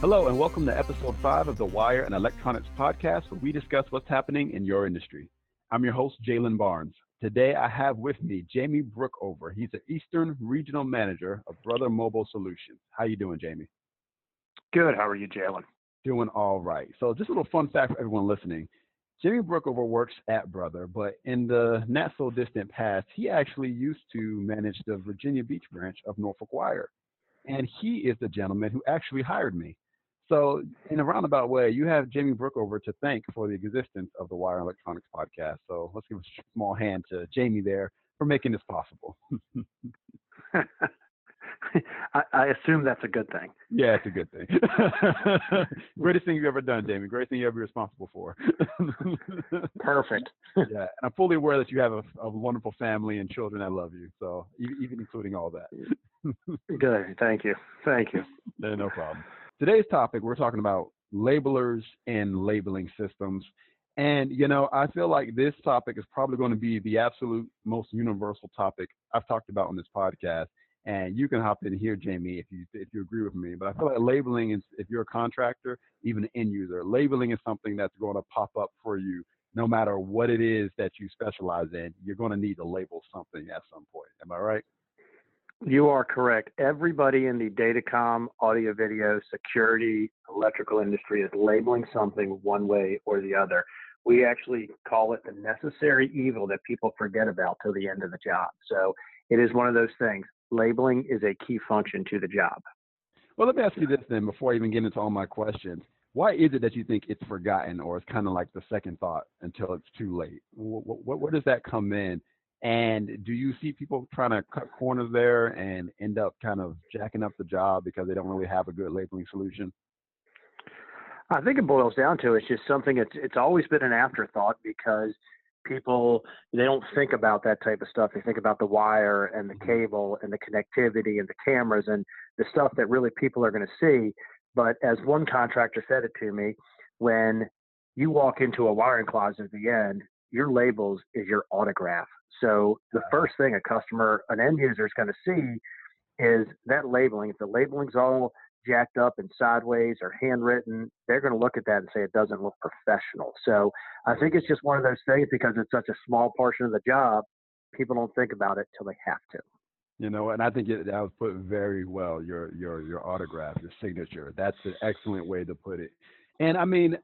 Hello, and welcome to episode five of the Wire and Electronics podcast, where we discuss what's happening in your industry. I'm your host, Jalen Barnes. Today, I have with me Jamie Brookover. He's the Eastern Regional Manager of Brother Mobile Solutions. How you doing, Jamie? Good. How are you, Jalen? Doing all right. So, just a little fun fact for everyone listening. Jamie Brookover works at Brother, but in the not so distant past, he actually used to manage the Virginia Beach branch of Norfolk Wire. And he is the gentleman who actually hired me. So, in a roundabout way, you have Jamie Brookover to thank for the existence of the Wire Electronics podcast. So, let's give a small hand to Jamie there for making this possible. I, I, assume that's a good thing. Yeah, it's a good thing. Greatest thing you've ever done, Jamie. Greatest thing you ever be responsible for. Perfect. yeah, and I'm fully aware that you have a, a, wonderful family and children that love you. So even including all that. good. Thank you. Thank you. no, no problem. Today's topic, we're talking about labelers and labeling systems. And, you know, I feel like this topic is probably going to be the absolute most universal topic I've talked about on this podcast. And you can hop in here, Jamie, if you if you agree with me. But I feel like labeling is, if you're a contractor, even an end user, labeling is something that's going to pop up for you no matter what it is that you specialize in. You're going to need to label something at some point. Am I right? You are correct. Everybody in the datacom, audio video, security, electrical industry is labeling something one way or the other. We actually call it the necessary evil that people forget about till the end of the job. So it is one of those things. Labeling is a key function to the job. Well, let me ask you this then before I even get into all my questions. Why is it that you think it's forgotten or it's kind of like the second thought until it's too late? Where does that come in? And do you see people trying to cut corners there and end up kind of jacking up the job because they don't really have a good labeling solution? I think it boils down to it's just something it's it's always been an afterthought because people they don't think about that type of stuff. They think about the wire and the mm-hmm. cable and the connectivity and the cameras and the stuff that really people are going to see. But as one contractor said it to me, when you walk into a wiring closet at the end, your labels is your autograph. So the first thing a customer, an end user is going to see is that labeling. If the labeling's all jacked up and sideways or handwritten, they're going to look at that and say it doesn't look professional. So I think it's just one of those things because it's such a small portion of the job, people don't think about it till they have to. You know, and I think it, that was put very well. Your your your autograph, your signature. That's an excellent way to put it. And I mean,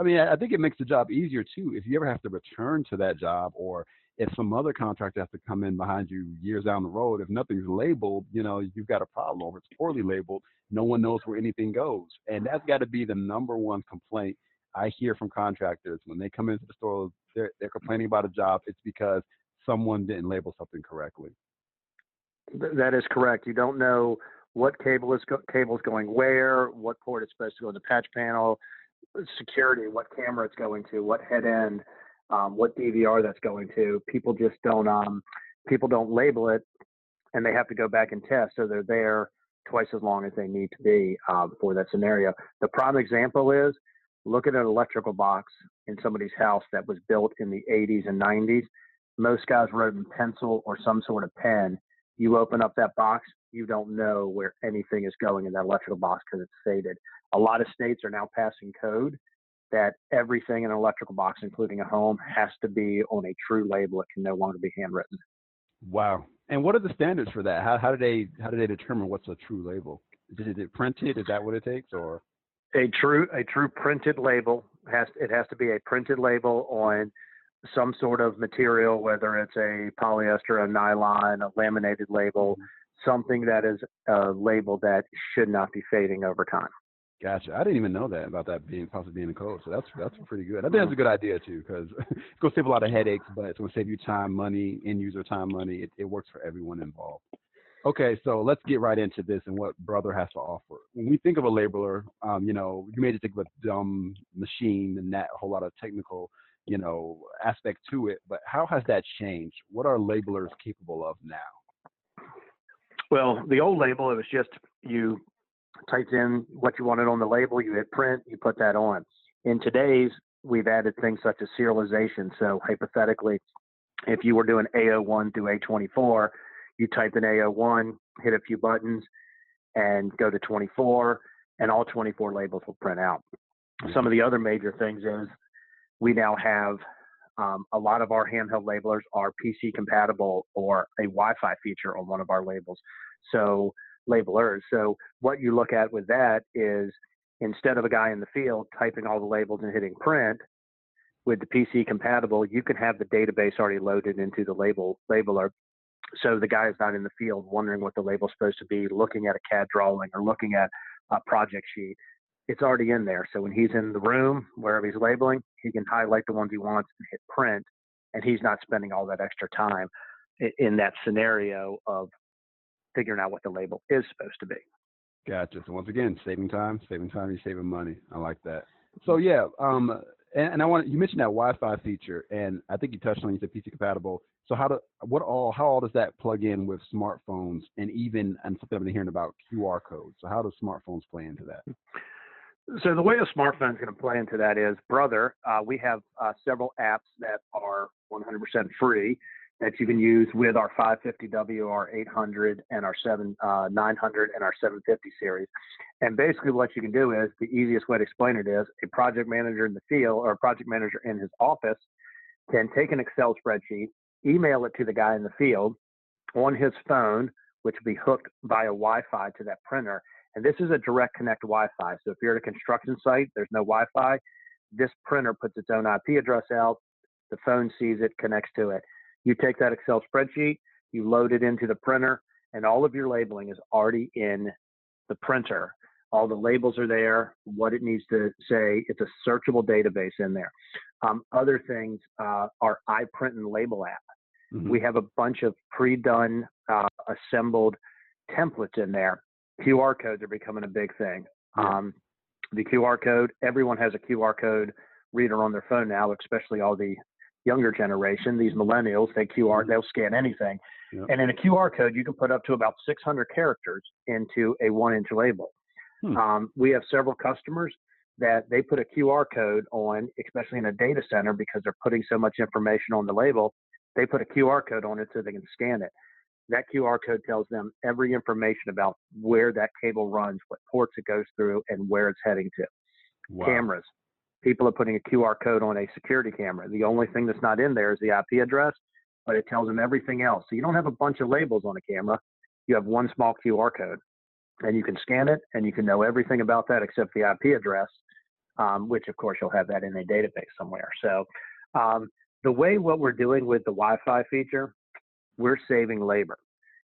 I mean, I think it makes the job easier too. If you ever have to return to that job or if some other contractor has to come in behind you years down the road, if nothing's labeled, you know, you've got a problem. Or it's poorly labeled, no one knows where anything goes. And that's ah. got to be the number one complaint I hear from contractors when they come into the store. They're, they're complaining about a job. It's because someone didn't label something correctly. That is correct. You don't know what cable is go- cable's going where, what port it's supposed to go in the patch panel, security, what camera it's going to, what head end um, what DVR that's going to. People just don't um, people don't label it, and they have to go back and test, so they're there twice as long as they need to be um, for that scenario. The prime example is look at an electrical box in somebody's house that was built in the 80s and 90s. Most guys wrote in pencil or some sort of pen. You open up that box, you don't know where anything is going in that electrical box because it's faded. A lot of states are now passing code that everything in an electrical box, including a home, has to be on a true label. It can no longer be handwritten. Wow. And what are the standards for that? How, how do they how do they determine what's a true label? Is it printed? Is that what it takes, or a true a true printed label has it has to be a printed label on some sort of material, whether it's a polyester, a nylon, a laminated label, mm-hmm. something that is a label that should not be fading over time. Gotcha. I didn't even know that about that being possibly being a code. So that's that's pretty good. I think that's a good idea too because it's gonna save a lot of headaches, but it's gonna save you time, money, end user time, money. It, it works for everyone involved. Okay, so let's get right into this and what Brother has to offer. When we think of a labeler, um, you know, you may just think of a dumb machine and that whole lot of technical, you know, aspect to it. But how has that changed? What are labelers capable of now? Well, the old label, it was just you typed in what you wanted on the label, you hit print, you put that on. In today's, we've added things such as serialization. So hypothetically, if you were doing A01 through A24, you type in A01, hit a few buttons, and go to 24. and all 24 labels will print out. Some of the other major things is we now have um, a lot of our handheld labelers are PC compatible or a Wi-Fi feature on one of our labels. So labelers. So what you look at with that is instead of a guy in the field typing all the labels and hitting print, with the PC compatible, you can have the database already loaded into the label labeler. So the guy is not in the field wondering what the label's supposed to be, looking at a CAD drawing or looking at a project sheet. It's already in there. So when he's in the room, wherever he's labeling, he can highlight the ones he wants and hit print, and he's not spending all that extra time in that scenario of figuring out what the label is supposed to be. Gotcha. So once again, saving time, saving time, you're saving money. I like that. So yeah, um, and, and I want you mentioned that Wi-Fi feature, and I think you touched on you said PC compatible. So how do what all how all does that plug in with smartphones and even and something I've been hearing about QR codes. So how do smartphones play into that? So the way a smartphone is going to play into that is, brother, uh, we have uh, several apps that are 100% free that you can use with our 550W, our 800, and our 7 uh, 900 and our 750 series. And basically, what you can do is the easiest way to explain it is a project manager in the field or a project manager in his office can take an Excel spreadsheet, email it to the guy in the field on his phone, which will be hooked via Wi-Fi to that printer. And this is a direct connect Wi-Fi. So if you're at a construction site, there's no Wi-Fi. This printer puts its own IP address out. The phone sees it, connects to it you take that Excel spreadsheet, you load it into the printer, and all of your labeling is already in the printer. All the labels are there, what it needs to say. It's a searchable database in there. Um, other things uh, are iPrint and Label app. Mm-hmm. We have a bunch of pre-done, uh, assembled templates in there. QR codes are becoming a big thing. Um, the QR code, everyone has a QR code reader on their phone now, especially all the younger generation, these millennials, they QR, mm-hmm. they'll scan anything. Yep. And in a QR code, you can put up to about 600 characters into a one inch label. Hmm. Um, we have several customers that they put a QR code on, especially in a data center, because they're putting so much information on the label. They put a QR code on it so they can scan it. That QR code tells them every information about where that cable runs, what ports it goes through, and where it's heading to. Wow. Cameras, people are putting a QR code on a security camera. The only thing that's not in there is the IP address, but it tells them everything else. So you don't have a bunch of labels on a camera. You have one small QR code, and you can scan it, and you can know everything about that except the IP address, um, which of course you'll have that in a database somewhere. So um, the way what we're doing with the Wi-Fi feature, we're saving labor.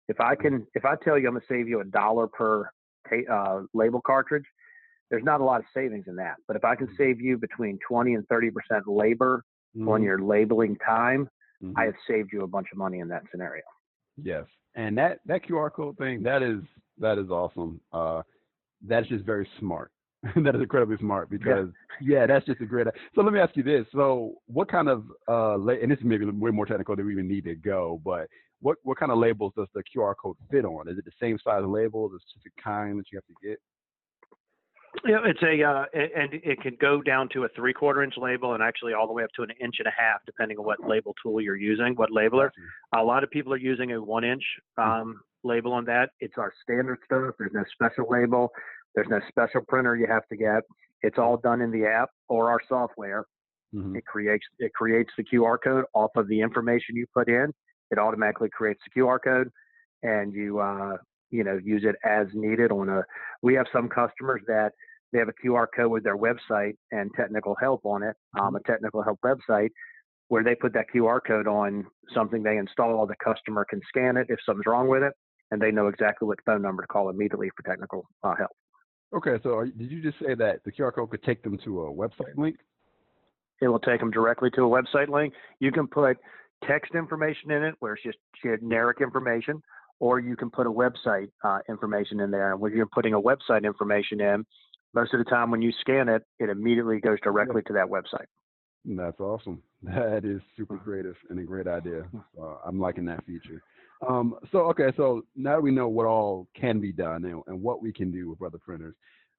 If I can, if I tell you I'm gonna save you a dollar per uh, label cartridge, there's not a lot of savings in that. But if I can mm-hmm. save you between 20 and 30% labor mm-hmm. on your labeling time, mm-hmm. I have saved you a bunch of money in that scenario. Yes. And that, that QR code thing, that is, that is awesome. Uh, that's just very smart. that is incredibly smart because yeah. yeah. that's just a great. So let me ask you this: so what kind of uh, and this is maybe way more technical than we even need to go, but what what kind of labels does the QR code fit on? Is it the same size label, the specific kind that you have to get? Yeah, it's a uh, and it can go down to a three quarter inch label and actually all the way up to an inch and a half, depending on what label tool you're using, what labeler. A lot of people are using a one inch hmm. um, label on that. It's our standard stuff. There's no special label. There's no special printer you have to get. It's all done in the app or our software. Mm-hmm. It creates it creates the QR code off of the information you put in. It automatically creates the QR code, and you uh, you know use it as needed on a we have some customers that they have a qr code with their website and technical help on it um, a technical help website where they put that qr code on something they install the customer can scan it if something's wrong with it and they know exactly what phone number to call immediately for technical uh, help. Okay so are, did you just say that the qr code could take them to a website link? It will take them directly to a website link. You can put text information in it where it's just generic information or you can put a website uh, information in there. And when you're putting a website information in, most of the time when you scan it, it immediately goes directly to that website. That's awesome. That is super creative and a great idea. Uh, I'm liking that feature. Um, so, okay, so now that we know what all can be done and, and what we can do with Brother Printers,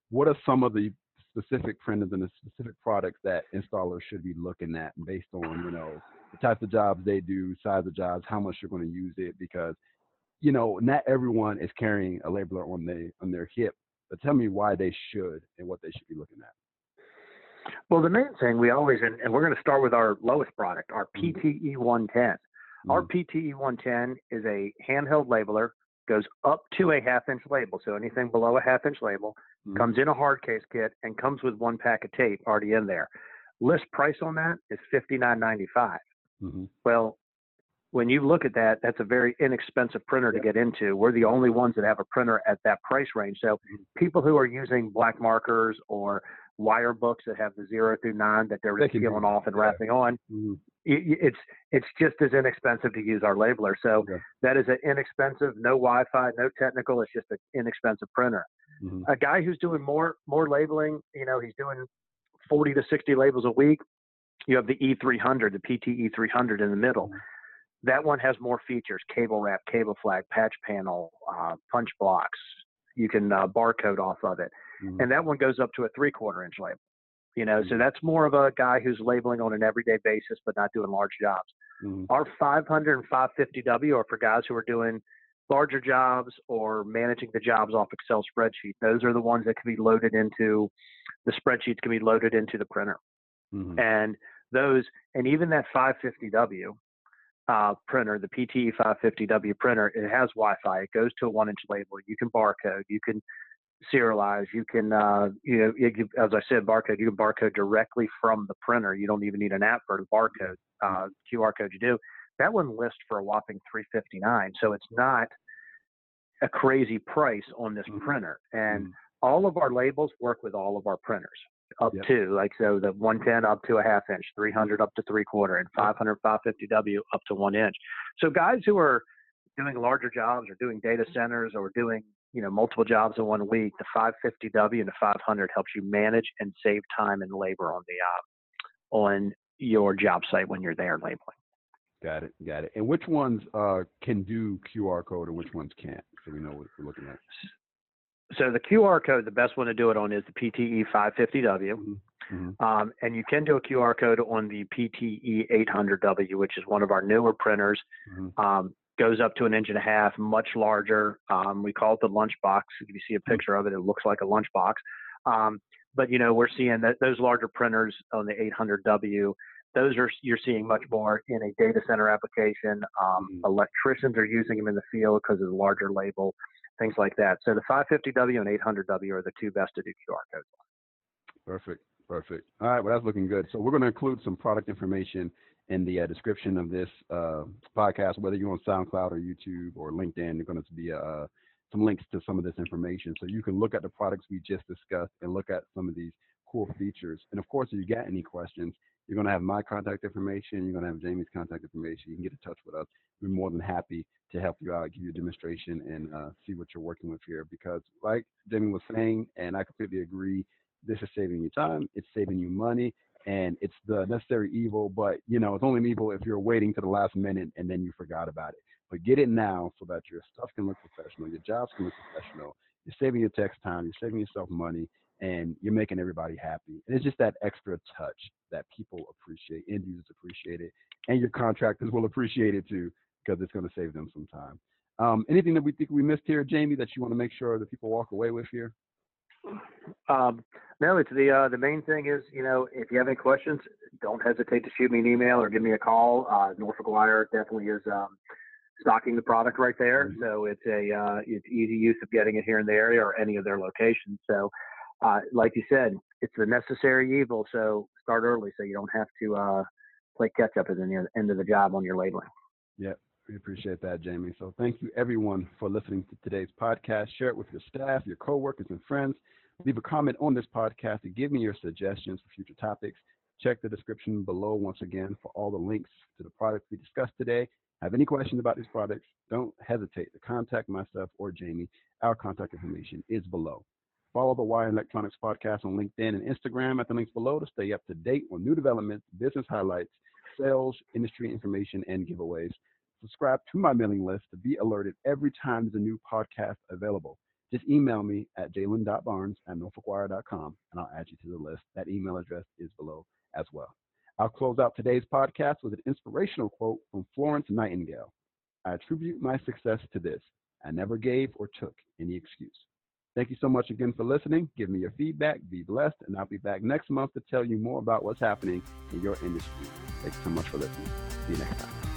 what are some of the specific printers and the specific products that installers should be looking at based on, you know, the types of jobs they do, size of jobs, how much you're going to use it? Because you know, not everyone is carrying a labeler on their on their hip But tell me why they should and what they should be looking at. Well, the main thing we always, and, and we're going to start with our lowest product, our. PTE 110. Our Mhm. PTE 110 is a handheld labeler, goes up to a half inch label. So anything below a half inch label Mhm. comes in a hard case kit and comes with one pack of tape already in there. List price on that is $59.95. Mhm. Well, when you look at that, that's a very inexpensive printer to get into. We're the only ones that have a printer at that price range. So people who are using black markers or wire books that have the zero through nine that they're just peeling off and wrapping on, Mhm. y- it's it's just as inexpensive to use our labeler. So Okay. that is an inexpensive, no Wi-Fi, no technical. It's just an inexpensive printer. Mhm. A guy who's doing more more labeling, you know, he's doing 40 to 60 labels a week. You have the E300, the PTE 300 in the middle. That one has more features: cable wrap, cable flag, patch panel, uh, punch blocks. You can uh, barcode off of it, Mhm. and that one goes up to a three-quarter inch label. You know, so Mhm. that's more of a guy who's labeling on an everyday basis, but not doing large jobs. Mhm. Our 500 and 550W are for guys who are doing larger jobs or managing the jobs off Excel spreadsheet. Those are the ones that can be loaded into the spreadsheets can be loaded into the printer. Mhm. And those, and even that 550W uh, printer, the PTE 550W printer, it has Wi-Fi. It goes to a one-inch label. You can barcode. You can serialize. You can, uh, you know, you, as I said, barcode. You can barcode directly from the printer. You don't even need an app for the barcode uh, QR code. You do that one lists for a whopping 359. So it's not a crazy price on this Mhm. printer. And Mhm. all of our labels work with all of our printers up Yep. to like so the 110 up to a half inch 300 up to three quarter and 500 550w up to one inch so guys who are doing larger jobs or doing data centers or doing you know multiple jobs in one week the 550w and the 500 helps you manage and save time and labor on the uh, on your job site when you're there labeling Got it. Got it. And which ones uh, can do QR code and which ones can't? So we know what we're looking at. So the qr code the best one to do it on is the pte 550w Mhm. Mhm. Um, and you can do a QR code on the PTE 800W, which is one of our newer printers. Mhm. Um, goes up to an inch and a half, much larger. Um, we call it the lunchbox. If you see a picture of it, it looks like a lunchbox. Um, but you know, we're seeing that those larger printers on the 800W, those are you're seeing much more in a data center application. Um, Mhm. Electricians are using them in the field because of the larger label, things like that. So the 550W and 800W are the two best to do QR codes. Perfect. Perfect. All right. Well, that's looking good. So we're going to include some product information in the uh, description of this uh, podcast, whether you're on SoundCloud or YouTube or LinkedIn. There's going to be uh, some links to some of this information, so you can look at the products we just discussed and look at some of these cool features. And of course, if you got any questions, you're going to have my contact information. You're going to have Jamie's contact information. You can get in touch with us. We're more than happy to help you out, give you a demonstration, and uh, see what you're working with here. Because, like Jamie was saying, and I completely agree, this is saving you time, it's saving you money, and it's the necessary evil. But you know, it's only an evil if you're waiting to the last minute and then you forgot about it. But get it now so that your stuff can look professional, your jobs can look professional. You're saving your text time, you're saving yourself money, and you're making everybody happy. And it's just that extra touch that people appreciate, end users appreciate it, and your contractors will appreciate it too because it's going to save them some time. Um, anything that we think we missed here, Jamie, that you want to make sure that people walk away with here? Um, no, it's the uh, the main thing is you know if you have any questions, don't hesitate to shoot me an email or give me a call. Uh, Norfolk Wire definitely is um, stocking the product right there, Mhm. so it's a uh, it's easy use of getting it here in the area or any of their locations. So, uh, like you said, it's the necessary evil. So start early so you don't have to uh, play catch up at the end of the job on your labeling. Yeah, we appreciate that, Jamie. So thank you everyone for listening to today's podcast. Share it with your staff, your coworkers, and friends. Leave a comment on this podcast and give me your suggestions for future topics. Check the description below once again for all the links to the products we discussed today. Have any questions about these products? Don't hesitate to contact myself or Jamie. Our contact information is below. Follow the Wire Electronics podcast on LinkedIn and Instagram at the links below to stay up to date on new developments, business highlights, sales, industry information, and giveaways. Subscribe to my mailing list to be alerted every time there's a new podcast available. Just email me at jalen.barnes at norfolkwire.com and I'll add you to the list. That email address is below as well. I'll close out today's podcast with an inspirational quote from Florence Nightingale. I attribute my success to this. I never gave or took any excuse. Thank you so much again for listening. Give me your feedback. Be blessed. And I'll be back next month to tell you more about what's happening in your industry. Thanks so much for listening. See you next time.